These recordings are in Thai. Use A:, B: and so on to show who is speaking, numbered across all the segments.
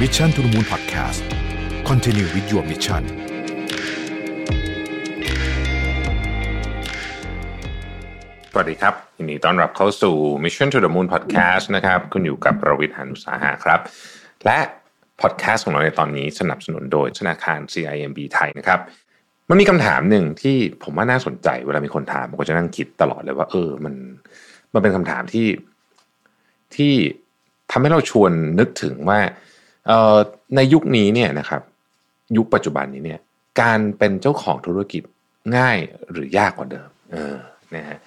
A: Mission to the Moon Podcast Continue with your mission
B: สวัสดีครับยินดีต้อนรับเข้าสู่ Mission to the Moon Podcast นะครับ คุณอยู่กับประวิทย์หานุสาหะครับ และพอดแคสต์ของเราในตอนนี้สนับสนุนโดยธนาคาร CIMB ไทยนะครับมันมีคำถามหนึ่งที่ผมว่าน่าสนใจ เวลามีคนถามผมก็จะนั่งคิดตลอดเลยว่า เออมันมันเป็นคำถามที่ที่ทำให้เราชวนนึกถึงว่า ในยุคนี้เนี่ยนะครับยุคปัจจุบันนี้เนี่ยการเป็นเจ้าของธุรกิจง่ายหรือยากกว่าเดิมเออนะฮะ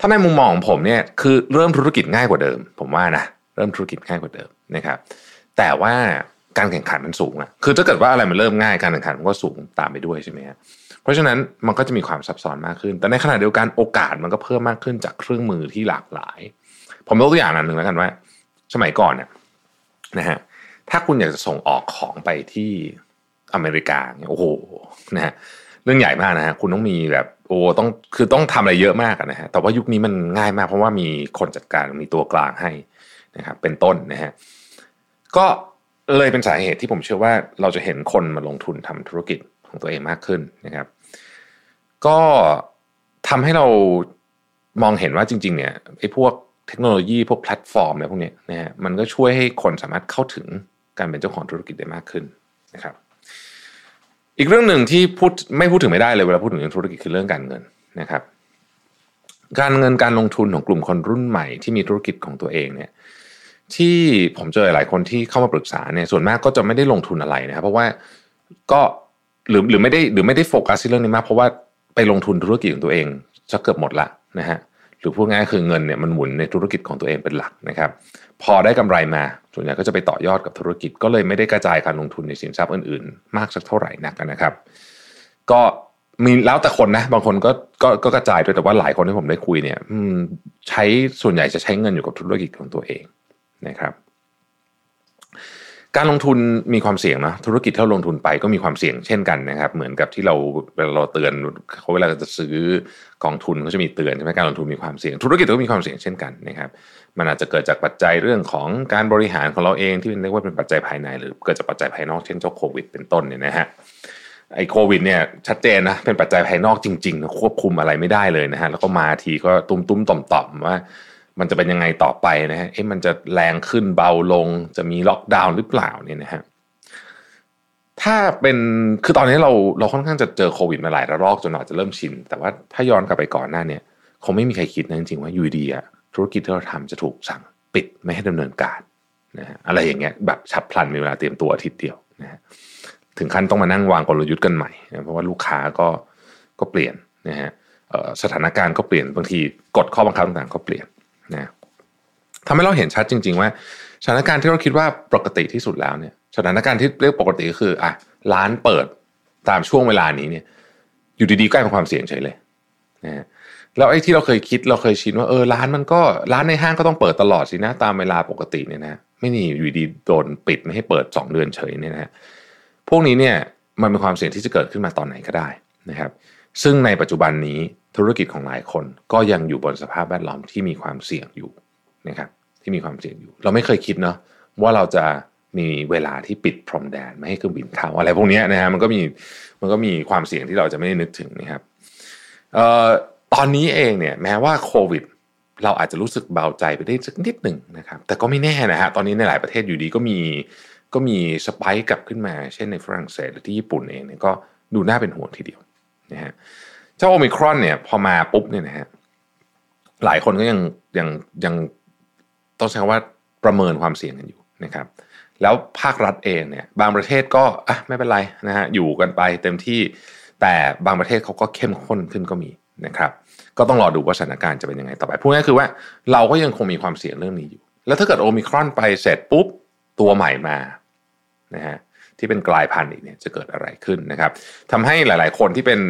B: ถ้าในมุมมองของผมเนี่ยคือเริ่มธุรกิจง่ายกว่าเดิม ผมว่านะเริ่มธุรกิจง่ายกว่าเดิมนะครับแต่ว่าการแข่งขันมันสูงอะคือถ้าเกิดว่าอะไรมันเริ่มง่ายการแข่งขันมันก็สูงตามไปด้วยใช่ไหมฮะเพราะฉะนั้นมันก็จะมีความซับซ้อนมากขึ้น แต่ในขณะเดียวกันโอกาสมันก็เพิ่มมากขึ้นจากเครื่องมือที่หลากหลาย ผมยกตัวอย่างอันหนึ่งแล้วกันว่า สมัยก่อนเนี่ยนะฮะ ถ้าคุณอยากจะส่งออกของไปที่อเมริกาเนี่ยโอ้โหนะฮะเรื่องใหญ่มากนะฮะคุณต้องมีแบบโอ้ต้องคือต้องทำอะไรเยอะมากนะฮะแต่ว่ายุคนี้มันง่ายมากเพราะว่ามีคนจัดการมีตัวกลางให้นะครับเป็นต้นนะฮะก็เลยเป็นสาเหตุที่ผมเชื่อว่าเราจะเห็นคนมาลงทุนทำธุรกิจของตัวเองมากขึ้นนะครับ ก็ทำให้เรามองเห็นว่าจริง ๆ เนี่ยไอ้พวกเทคโนโลยีพวกแพลตฟอร์มอะไรพวกเนี้ยนะฮะมันก็ช่วยให้คนสามารถเข้าถึง การเป็นเจ้าของธุรกิจได้มากขึ้นนะครับ อีกเรื่องหนึ่งที่พูดไม่พูดถึงไม่ได้เลยเวลาพูดถึงเรื่องธุรกิจคือเรื่องการเงินนะครับ การเงินการลงทุนของกลุ่มคนรุ่นใหม่ที่มีธุรกิจของตัวเองเนี่ยที่ผมเจอหลายคนที่เข้ามาปรึกษาเนี่ยส่วนมากก็จะไม่ได้ลงทุนอะไรนะครับ เพราะว่าก็หรือหรือไม่ได้หรือไม่ได้โฟกัสที่เรื่องนี้มากเพราะว่าไปลงทุนธุรกิจของตัวเองจะเกือบหมดละนะฮะห รือพูดง่ายคือเงินเนี่ยมันหมุนในธุรกิจของตัวเองเป็นหลักนะครับ พอได้กำไรมาส่วนใหญ่ก็จะไปต่อยอดกับธุรกิจ ก็เลยไม่ได้กระจายการลงทุนในสินทรัพย์อื่นๆ มากสักเท่าไหร่นักนะครับ ก็มีแล้วแต่คนนะ บางคนก็ก็ก็กระจายด้วยแต่ว่าหลายคนที่ผมได้คุยเนี่ยใช้ส่วนใหญ่จะใช้เงินอยู่กับธุรกิจของตัวเองนะครับ การลงทุนมีความเสี่ยงนะธุรกิจที่เราลงทุนไปก็มีความเสี่ยงเช่นกันนะครับ เหมือนกับที่เราเวลาเราเตือนเขาเวลาจะซื้อกองทุนเขาจะมีเตือนใช่ไหมการลงทุนมีความเสี่ยง ธุรกิจก็มีความเสี่ยงเช่นกันนะครับ มันอาจจะเกิดจากปัจจัยเรื่องของการบริหารของเราเองที่เรียกว่าเป็นปัจจัยภายใน หรือเกิดจากปัจจัยภายนอกเช่นเจ้าโควิดเป็นต้นเนี่ยนะฮะไอ้โควิดเนี่ยชัดเจนนะเป็นปัจจัยภายนอกจริงๆควบคุมอะไรไม่ได้เลยนะฮะแล้วก็มาทีก็ตุ้มตุ้มต่อมต่อมว่า มันจะเป็นยังไงต่อไปนะฮะเอ๊ะมันจะแรงขึ้นเบาลงจะมีล็อกดาวน์หรือเปล่าเนี่ยนะฮะถ้าเป็นคือตอนนี้เราเราค่อนข้างจะเจอโควิดมาหลายระลอกจนอาจจะเริ่มชิน แต่ว่าถ้าย้อนกลับไปก่อนหน้าเนี่ยคงไม่มีใครคิดนะจริงๆว่าอยู่ดีอะธุรกิจที่เราทำจะถูกสั่งปิดไม่ให้ดำเนินการนะฮะอะไรอย่างเงี้ยแบบฉับพลันมีเวลาเตรียมตัวอาทิตย์เดียวนะฮะถึงขั้นต้องมานั่งวางกลยุทธ์กันใหม่นะเพราะว่าลูกค้าก็ก็เปลี่ยนนะฮะสถานการณ์ก็เปลี่ยนบางทีกฎข้อบังคับต่างๆก็เปลี่ยน นะทำให้เราเห็นชัดจริง ๆ ว่าสถานการณ์ที่เราคิดว่าปกติที่สุดแล้วเนี่ยสถานการณ์ที่เรียกปกติก็คืออะร้านเปิดตามช่วงเวลานี้เนี่ย อยู่ดีๆก็เป็นความเสี่ยงเฉยเลยนะฮะแล้วไอ้ที่เราเคยคิดเราเคยชินว่าเออร้านมันก็ร้านในห้างก็ต้องเปิดตลอดสินะตามเวลาปกติเนี่ยนะไม่นี่อยู่ดีโดนปิดไม่ให้เปิด 2 เดือนเฉยเนี่ยนะฮะพวกนี้เนี่ยมันเป็นความเสี่ยงที่จะเกิดขึ้นมาตอนไหนก็ได้นะครับ ซึ่งในปัจจุบันนี้ ธุรกิจของหลายคนก็ยังอยู่บนสภาพแวดล้อมที่มีความเสี่ยงอยู่นะครับที่มีความเสี่ยงอยู่ เราไม่เคยคิดเนาะว่าเราจะมีเวลาที่ปิดพรมแดนไม่ให้เครื่องบินเข้าอะไรพวกนี้นะฮะมันก็มีมันก็มีความเสี่ยงที่เราจะไม่ได้นึกถึงนะครับเอ่อตอนนี้เองเนี่ยแม้ว่าโควิด เราอาจจะรู้สึกเบาใจไปได้สักนิดหนึ่งนะครับ แต่ก็ไม่แน่นะฮะตอนนี้ในหลายประเทศอยู่ดีก็มีก็มีสไปค์กลับขึ้นมา เช่นในฝรั่งเศสหรือที่ญี่ปุ่นเองเนี่ยก็ดูน่าเป็นห่วงทีเดียวนะฮะ เจ้าโอมิครอนเนี่ยพอมาปุ๊บเนี่ยนะฮะหลายคนก็ยังยังยังต้องใช้คำว่าประเมินความเสี่ยงกันอยู่นะครับแล้วภาครัฐเองเนี่ยบางประเทศก็อะไม่เป็นไรนะฮะอยู่กันไปเต็มที่แต่บางประเทศเขาก็เข้มข้นขึ้นก็มีนะครับ ก็ต้องรอดูว่าสถานการณ์จะเป็นยังไงต่อไปพูดง่ายคือว่าเราก็ยังคงมีความเสี่ยงเรื่องนี้อยู่ แล้วถ้าเกิดโอมิครอนไปเสร็จปุ๊บตัวใหม่มานะฮะ ที่เป็นกลายพันธุ์อีกเนี่ยจะเกิดอะไรขึ้นนะครับทำให้หลาย ๆ คนที่เป็น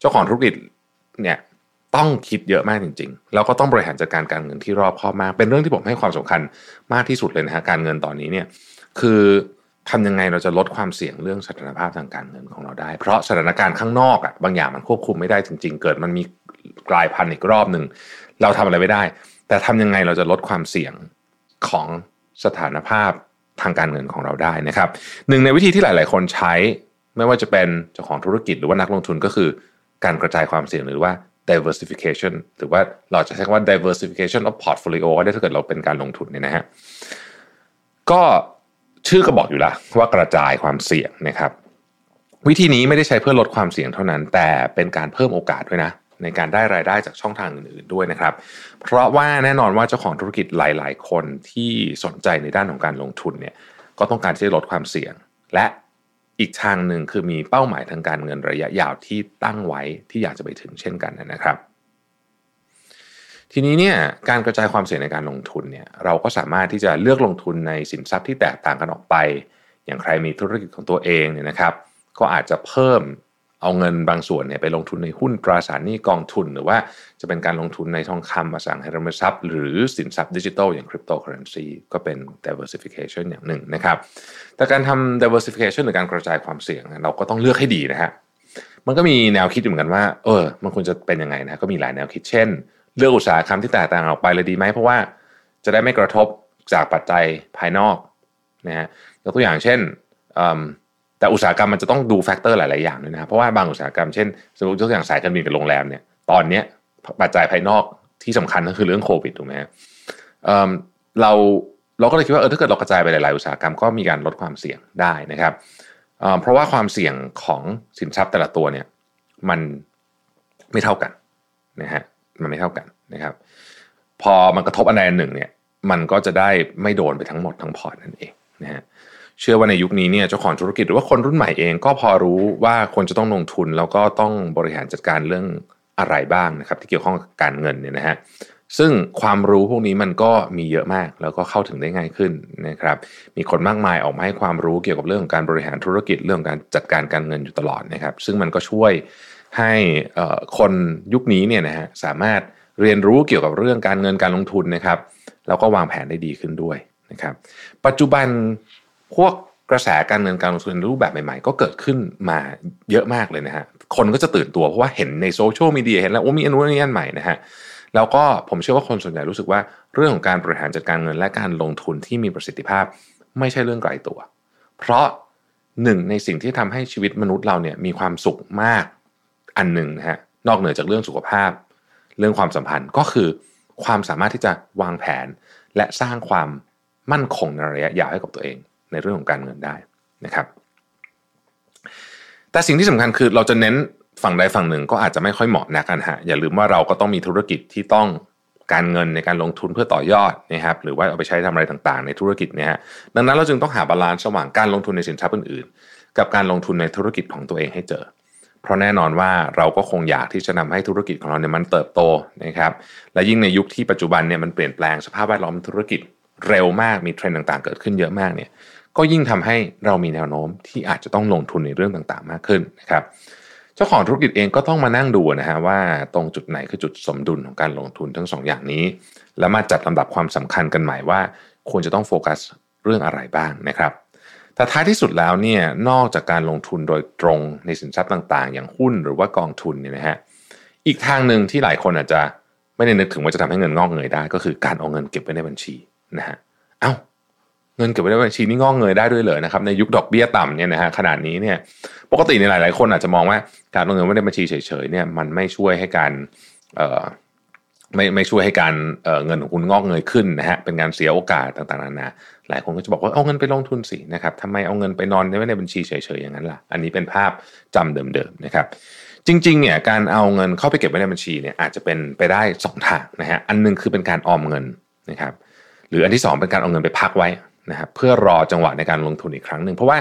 B: เจ้าของธุรกิจเนี่ยต้องคิดเยอะมากจริง ๆ แล้วก็ต้องบริหารจัดการการเงินที่รอบคอบมาก เป็นเรื่องที่ผมให้ความสำคัญมากที่สุดเลยนะฮะการเงินตอนนี้เนี่ยคือทำยังไงเราจะลดความเสี่ยงเรื่องสถานภาพทางการเงินของเราได้ เพราะสถานการณ์ข้างนอกอะบางอย่างมันควบคุมไม่ได้จริง ๆ เกิดมันมีกลายพันธุ์อีกรอบหนึ่งเราทำอะไรไม่ได้ แต่ทำยังไงเราจะลดความเสี่ยงของสถานภาพ ทางการเงินของเราได้นะครับหนึ่งในวิธีที่หลาย ๆ คนใช้ ไม่ว่าจะเป็นเจ้าของธุรกิจหรือว่านักลงทุนก็คือ การกระจายความเสี่ยงหรือว่า diversification หรือว่าเราจะใช้คำว่า diversification of portfolio ก็ได้ถ้าเกิดเราเป็นการลงทุนเนี่ยนะฮะก็ชื่อก็บอกอยู่ล้วว่ากระจายความเสี่ยงนะครับ วิธีนี้ไม่ได้ใช้เพื่อลดความเสี่ยงเท่านั้น แต่เป็นการเพิ่มโอกาสด้วยนะ ในการได้รายได้จากช่องทางอื่นๆด้วยนะครับ เพราะว่าแน่นอนว่าเจ้าของธุรกิจหลาย ๆ คนที่สนใจในด้านของการลงทุนเนี่ยก็ต้องการที่จะลดความเสี่ยง และอีกทางหนึ่งคือมีเป้าหมายทางการเงินระยะยาวที่ตั้งไว้ที่อยากจะไปถึงเช่นกันนะครับ ทีนี้เนี่ยการกระจายความเสี่ยงในการลงทุนเนี่ยเราก็สามารถที่จะเลือกลงทุนในสินทรัพย์ที่แตกต่างกันออกไป อย่างใครมีธุรกิจของตัวเองเนี่ยนะครับ ก็อาจจะเพิ่ม เอาเงินบางส่วนเนี่ยไปลงทุนในหุ้นตราสารหนี้กองทุน หรือว่าจะเป็นการลงทุนในทองคำอสังหาริมทรัพย์ หรือสินทรัพย์ดิจิทัลอย่างคริปโตเคอเรนซีก็เป็น diversification อย่างหนึ่งนะครับ แต่การทำ diversification หรือการกระจายความเสี่ยง เราก็ต้องเลือกให้ดีนะฮะมันก็มีแนวคิดเหมือนกันว่า เออ มันควรจะเป็นยังไงนะก็มีหลายแนวคิดเช่น เลือกอุตสาหกรรมที่แตกต่างออกไปเลยดีไหมเพราะว่าจะได้ไม่กระทบจากปัจจัยภายนอกนะฮะยกตัวอย่างเช่น แต่อุตสาหกรรมมันจะต้องดูแฟกเตอร์หลาย ๆ อย่างด้วยนะเพราะว่าบางอุตสาหกรรมเช่นสมมติยกอย่างสายการบินกับโรงแรมเนี่ยตอนนี้ปัจจัยภายนอกที่สำคัญก็คือเรื่องโควิดถูกไหมเราเราก็เลยคิดว่าเออถ้าเกิดเรากระจายไปหลาย ๆ อุตสาหกรรมก็มีการลดความเสี่ยงได้นะครับเพราะว่าความเสี่ยงของสินทรัพย์แต่ละตัวเนี่ยมันไม่เท่ากันนะฮะมันไม่เท่ากันนะครับ พอมันกระทบอันใดอันหนึ่งเนี่ยมันก็จะได้ไม่โดนไปทั้งหมดทั้งพอร์ตนั่นเองนะฮะ เชื่อว่าในยุคนี้เนี่ยเจ้าของธุรกิจหรือว่าคนรุ่นใหม่เองก็พอรู้ว่าคนจะต้องลงทุนแล้วก็ต้องบริหารจัดการเรื่องอะไรบ้างนะครับ ที่เกี่ยวข้องกับการเงินเนี่ยนะฮะซึ่งความรู้พวกนี้มันก็มีเยอะมาก แล้วก็เข้าถึงได้ง่ายขึ้นนะครับ มีคนมากมายออกมาให้ความรู้เกี่ยวกับเรื่องของการบริหารธุรกิจเรื่องการจัดการการเงินอยู่ตลอดนะครับ ซึ่งมันก็ช่วยให้คนยุคนี้เนี่ยนะฮะสามารถเรียนรู้เกี่ยวกับเรื่องการเงินการลงทุนนะครับ แล้วก็วางแผนได้ดีขึ้นด้วยนะครับ ปัจจุบัน พวกกระแสการเงินการลงทุนรูปแบบใหม่ๆ ก็เกิดขึ้นมาเยอะมากเลยนะฮะ คนก็จะตื่นตัวเพราะว่าเห็นในโซเชียลมีเดียเห็นแล้วว่ามีอันนู้นอันใหม่นะฮะ แล้วก็ผมเชื่อว่าคนส่วนใหญ่รู้สึกว่าเรื่องของการบริหารจัดการเงินและการลงทุนที่มีประสิทธิภาพ ไม่ใช่เรื่องไกลตัว เพราะหนึ่งในสิ่งที่ทำให้ชีวิตมนุษย์เราเนี่ยมีความสุขมากอันหนึ่งนะฮะนอกเหนือจากเรื่องสุขภาพ เรื่องความสัมพันธ์ก็คือ ความสามารถที่จะวางแผนและสร้างความมั่นคงในระยะยาวให้กับตัวเอง ในเรื่องของการเงินได้นะครับ แต่สิ่งที่สำคัญคือเราจะเน้นฝั่งใดฝั่งหนึ่งก็อาจจะไม่ค่อยเหมาะนักกันฮะอย่าลืมว่าเราก็ต้องมีธุรกิจที่ต้องการเงินในการลงทุนเพื่อต่อยอดนะครับหรือว่าเอาไปใช้ทำอะไรต่างๆ ในธุรกิจเนี่ยฮะดังนั้นเราจึงต้องหา balance ระหว่างการลงทุนในสินทรัพย์อื่นๆ กับการลงทุนในธุรกิจของตัวเองให้เจอ เพราะแน่นอนว่าเราก็คงอยากที่จะนำให้ธุรกิจของเราเนี่ยมันเติบโตนะครับและยิ่งในยุคที่ปัจจุบันเนี่ยมันเปลี่ยนแปลงสภาพแวดล้อมธุรกิจเร็วมากมีเทรนด์ต่างๆ เกิดขึ้นเยอะมากเนี่ย ก็ยิ่งทำให้เรามีแนวโน้มที่อาจจะต้องลงทุนในเรื่องต่างๆ มากขึ้นนะครับเจ้าของธุรกิจเองก็ต้องมานั่งดูนะฮะว่าตรงจุดไหนคือจุดสมดุลของการลงทุนทั้งสองอย่างนี้ แล้วมาจัดลำดับความสำคัญกันใหม่ว่าควรจะต้องโฟกัสเรื่องอะไรบ้างนะครับแต่ท้ายที่สุดแล้วเนี่ยนอกจากการลงทุนโดยตรงในสินทรัพย์ต่างๆ อย่างหุ้นหรือว่ากองทุนเนี่ยนะฮะอีกทางหนึ่งที่หลายคนอาจจะไม่ได้นึกถึงว่าจะทำให้เงินงอกเงยได้ ก็คือการเอาเงินเก็บไว้ในบัญชีนะฮะเอา้า เงินเก็บไว้ในบัญชีนี่งอกเงยได้ด้วยเลยนะครับในยุคดอกเบี้ยต่ำเนี่ยนะฮะขนาดนี้เนี่ยปกติในหลาย ๆ คนอาจจะมองว่าการลงเงินไว้ในบัญชีเฉยๆเนี่ยมันไม่ช่วยให้การเอ่อไม่ไม่ช่วยให้การเเงินของคุณงอกเงยขึ้นนะฮะเป็นการเสียโอกาสต่างๆนานาหลายคนก็จะบอกว่าเอาเงินไปลงทุนสินะครับทำไมเอาเงินไปนอนไว้ในบัญชีเฉยๆอย่างนั้นล่ะ อันนี้เป็นภาพจำเดิมๆนะครับ จริงๆเนี่ยการเอาเงินเข้าไปเก็บไว้ในบัญชีเนี่ยอาจจะเป็นไปได้2ทางนะฮะอันนึงคือเป็นการออมเงินนะครับหรืออันที่ 2 เป็นการเอาเงินไปพักไว้ นะครับเพื่อรอจังหวะในการลงทุนอีกครั้งหนึ่งเพราะว่า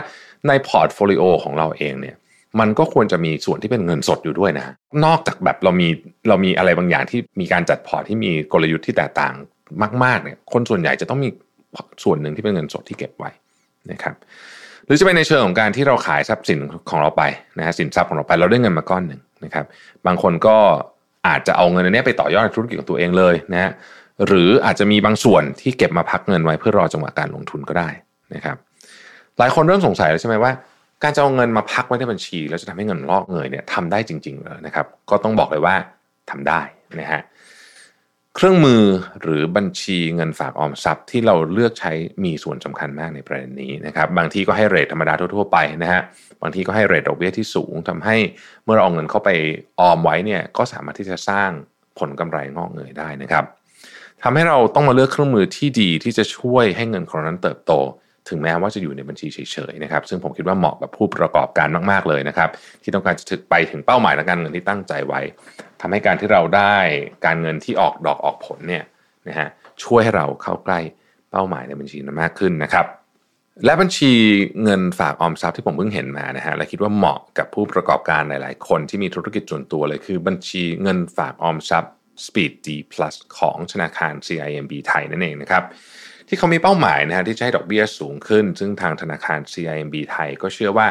B: ใน portfolio ของเราเองเนี่ยมันก็ควรจะมีส่วนที่เป็นเงินสดอยู่ด้วยนะนอกจากแบบเรามีเรามีอะไรบางอย่างที่มีการจัด port ที่มีกลยุทธ์ที่แตกต่างมากๆเนี่ยคนส่วนใหญ่จะต้องมีส่วนหนึ่งที่เป็นเงินสดที่เก็บไว้นะครับหรือจะเป็นในเชิงของการที่เราขายทรัพย์สินของเราไปนะฮะสินทรัพย์ของเราไปเราได้เงินมาก้อนหนึ่งนะครับ บางคนก็อาจจะเอาเงินนี้ไปต่อยอดธุรกิจของตัวเองเลยนะฮะ หรืออาจจะมีบางส่วนที่เก็บมาพักเงินไว้เพื่อรอจังหวะการลงทุนก็ได้นะครับ หลายคนเริ่มสงสัยแล้วใช่ไหมว่า การจะเอาเงินมาพักไว้ในบัญชี แล้วจะทำให้เงินลอกเงยเนี่ยทำได้จริงๆเลยนะครับ ก็ต้องบอกเลยว่าทำได้นะฮะเครื่องมือหรือบัญชีเงินฝากออมทรัพย์ที่เราเลือกใช้มีส่วนสำคัญมากในประเด็นนี้นะครับ บางที่ก็ให้เรทธรรมดาทั่วๆไปนะฮะบางที่ก็ให้เรทดอกเบี้ยที่สูงทำให้เมื่อเราเอาเงินเข้าไปออมไว้เนี่ยก็สามารถที่จะสร้างผลกำไรงอกเงยได้นะครับ ทำให้เราต้องมาเลือกเครื่องมือที่ดีที่จะช่วยให้เงินของเรานั้นเติบโต ถึงแม้ว่าจะอยู่ในบัญชีเฉยๆนะครับซึ่งผมคิดว่าเหมาะกับผู้ประกอบการมากๆเลยนะครับ ที่ต้องการจะถึกไปถึงเป้าหมายและการเงินที่ตั้งใจไว้ทำให้การที่เราได้การเงินที่ออกดอกออกผลเนี่ยนะฮะช่วยให้เราเข้าใกล้เป้าหมายในบัญชีนั้นมากขึ้นนะครับ และบัญชีเงินฝากออมทรัพย์ที่ผมเพิ่งเห็นมานะฮะและคิดว่าเหมาะกับผู้ประกอบการหลาย ๆ คนที่มีธุรกิจส่วนตัวเลยคือ บัญชีเงินฝากออมทรัพย์ Speed D Plus ของธนาคาร CIMB ไทยนั่นเองนะครับที่เขามีเป้าหมายนะฮะที่จะให้ดอกเบี้ยสูงขึ้น ซึ่งทางธนาคาร CIMB ไทยก็เชื่อว่า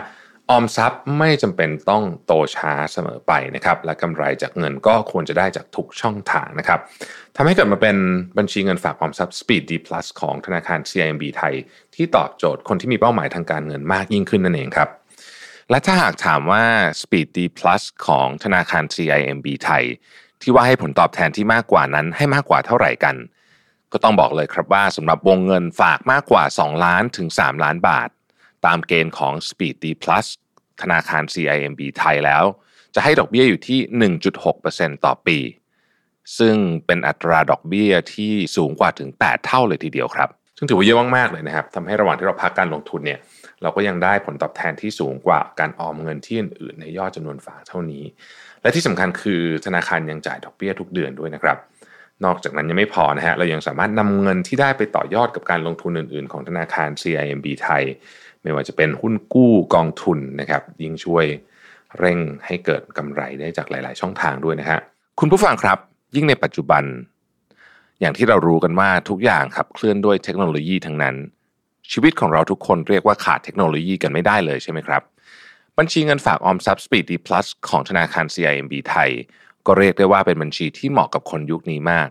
B: ออมทรัพย์ไม่จำเป็นต้องโตช้าเสมอไปนะครับและกำไรจากเงินก็ควรจะได้จากทุกช่องทางนะครับทำให้เกิดมาเป็นบัญชีเงินฝากออมทรัพย์ Speed D Plus ของธนาคาร CIMB ไทย ที่ตอบโจทย์คนที่มีเป้าหมายทางการเงินมากยิ่งขึ้นนั่นเองครับและถ้าหากถามว่า Speed D Plus ของธนาคาร CIMB ไทย ที่ว่าให้ผลตอบแทนที่มากกว่านั้นให้มากกว่าเท่าไหร่กัน ก็ต้องบอกเลยครับว่าสำหรับวงเงินฝากมากกว่า 2 ล้านถึง 3 ล้านบาท ตามเกณฑ์ของ Speed D Plus ธนาคาร CIMB ไทยแล้ว จะให้ดอกเบี้ยอยู่ที่ 1.6%ต่อปี ซึ่งเป็นอัตราดอกเบี้ยที่สูงกว่าถึง 8 เท่าเลยทีเดียวครับ ซึ่งถือว่าเยอะมากๆเลยนะครับทำให้ระหว่างที่เราพักการลงทุนเนี่ย เราก็ยังได้ผลตอบแทนที่สูงกว่าการออมเงินที่อื่นๆในยอดจำนวนฝากเท่านี้ และที่สำคัญคือธนาคารยังจ่ายดอกเบี้ยทุกเดือนด้วยนะครับ นอกจากนั้นยังไม่พอนะฮะเรายังสามารถนำเงินที่ได้ไปต่อยอดกับการลงทุนอื่นๆ ของธนาคาร CIMB ไทย ไม่ว่าจะเป็นหุ้นกู้กองทุนนะครับยิ่งช่วยเร่งให้เกิดกำไรได้จากหลาย ๆ ช่องทางด้วยนะฮะคุณผู้ฟังครับ ยิ่งในปัจจุบัน อย่างที่เรารู้กันว่าทุกอย่างขับเคลื่อนด้วยเทคโนโลยีทั้งนั้น ชีวิตของเราทุกคนเรียกว่าขาดเทคโนโลยีกันไม่ได้เลยใช่ไหมครับ บัญชีเงินฝากออมทรัพย์ Speed D Plus ของธนาคาร CIMB ไทย ก็เรียกได้ว่าเป็นบัญชีที่เหมาะกับคนยุคนี้มาก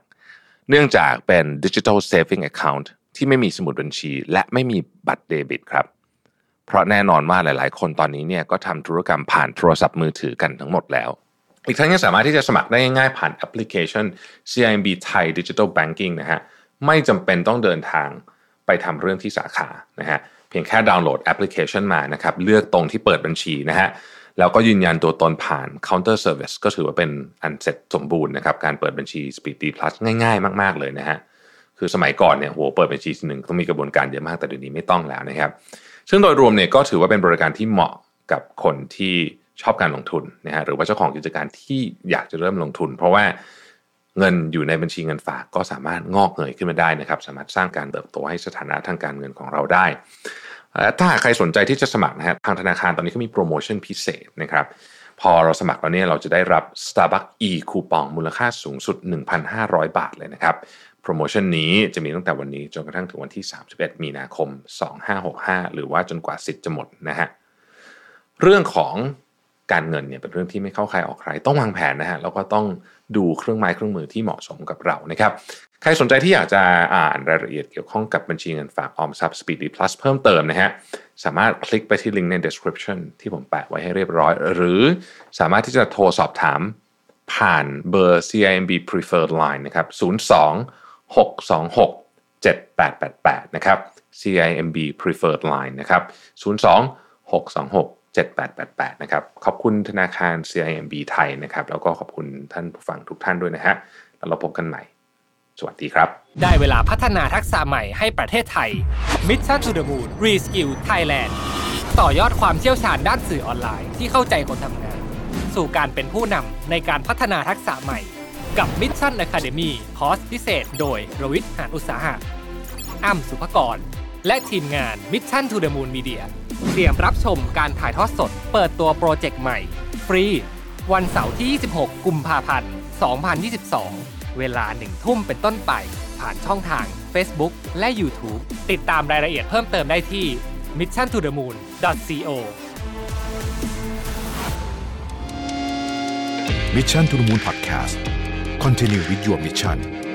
B: เนื่องจากเป็น Digital Saving Account ที่ไม่มีสมุดบัญชี และไม่มีบัตรเดบิตครับ เพราะแน่นอนว่าหลาย ๆ คนตอนนี้เนี่ยก็ทำธุรกรรมผ่านโทรศัพท์มือถือกันทั้งหมดแล้วอีกทั้งยังสามารถที่จะสมัครได้ง่ายๆผ่านแอปพลิเคชัน CIMB Thai Digital Banking นะฮะ ไม่จำเป็นต้องเดินทาง ไปทำเรื่องที่สาขานะฮะเพียงแค่ดาวน์โหลดแอปพลิเคชันมานะครับเลือกตรงที่เปิดบัญชีนะฮะแล้วก็ยืนยันตัวตนผ่าน counter service ก็ถือว่าเป็นอันเสร็จสมบูรณ์นะครับการเปิดบัญชี Speed D Plus ง่ายๆ มากๆเลยนะฮะคือสมัยก่อนเนี่ยโหเปิดบัญชีทีหนึ่งต้องมีกระบวนการเยอะมากแต่เดี๋ยวนี้ไม่ต้องแล้วนะครับ ซึ่งโดยรวมเนี่ยก็ถือว่าเป็นบริการที่เหมาะกับคนที่ชอบการลงทุนนะฮะหรือว่าเจ้าของกิจการที่อยากจะเริ่มลงทุน เพราะว่า เงินอยู่ในบัญชีเงินฝากก็สามารถงอกเงยขึ้นมาได้นะครับ สามารถสร้างการเติบโตให้สถานะทางการเงินของเราได้ ถ้าใครสนใจที่จะสมัครนะฮะทางธนาคารตอนนี้เขามีโปรโมชั่นพิเศษนะครับ พอเราสมัครแล้วเนี่ยเราจะได้รับ Starbucks e คูปองมูลค่าสูงสุด 1,500 บาทเลยนะครับโปรโมชั่นนี้จะมีตั้งแต่วันนี้จนกระทั่งถึงวันที่ 31 มีนาคม 2565 หรือว่าจนกว่าสิทธิ์จะหมดนะฮะเรื่องของ การเงินเนี่ยเป็นเรื่องที่ไม่เข้าใครออกใคร ต้องวางแผนนะฮะแล้วก็ต้องดูเครื่องไม้เครื่องมือที่เหมาะสมกับเรานะครับใครสนใจที่อยากจะอ่านรายละเอียดเกี่ยวข้องกับบัญชีเงินฝากออมทรัพย์ Speed D Plus เพิ่มเติมนะฮะสามารถคลิกไปที่ลิงก์ใน description ที่ผมแปะไว้ให้เรียบร้อย หรือสามารถที่จะโทรสอบถามผ่านเบอร์ CIMB Preferred Line นะครับ 02 626 7888 นะครับ CIMB Preferred Line นะครับ 02 626 7888 นะครับ ขอบคุณธนาคาร CIMB ไทยนะครับ แล้วก็ขอบคุณท่านผู้ฟังทุกท่านด้วยนะฮะ แล้วเราพบกันใหม่ สวัสดีครับ
C: ได้เวลาพัฒนาทักษะใหม่ให้ประเทศไทย Mission to the Moon Reskill Thailand ต่อยอดความเชี่ยวชาญด้านสื่อออนไลน์ที่เข้าใจคนทำงาน สู่การเป็นผู้นำในการพัฒนาทักษะใหม่ กับ Mission Academy คอร์สพิเศษ โดยรวิทย์หานอุตสาหะอ้ำสุภกร และทีมงาน Mission to the Moon Media เตรียมรับชมการถ่ายทอดสด เปิดตัวโปรเจกต์ใหม่ ฟรี วันเสาร์ที่ 26 กุมภาพันธ์ 2022 เวลาหนึ่งทุ่มเป็นต้นไป ผ่านช่องทาง Facebook และ YouTube ติดตามรายละเอียดเพิ่มเติมได้ที่ mission to the moon co
A: Mission to the Moon Podcast Continue with your mission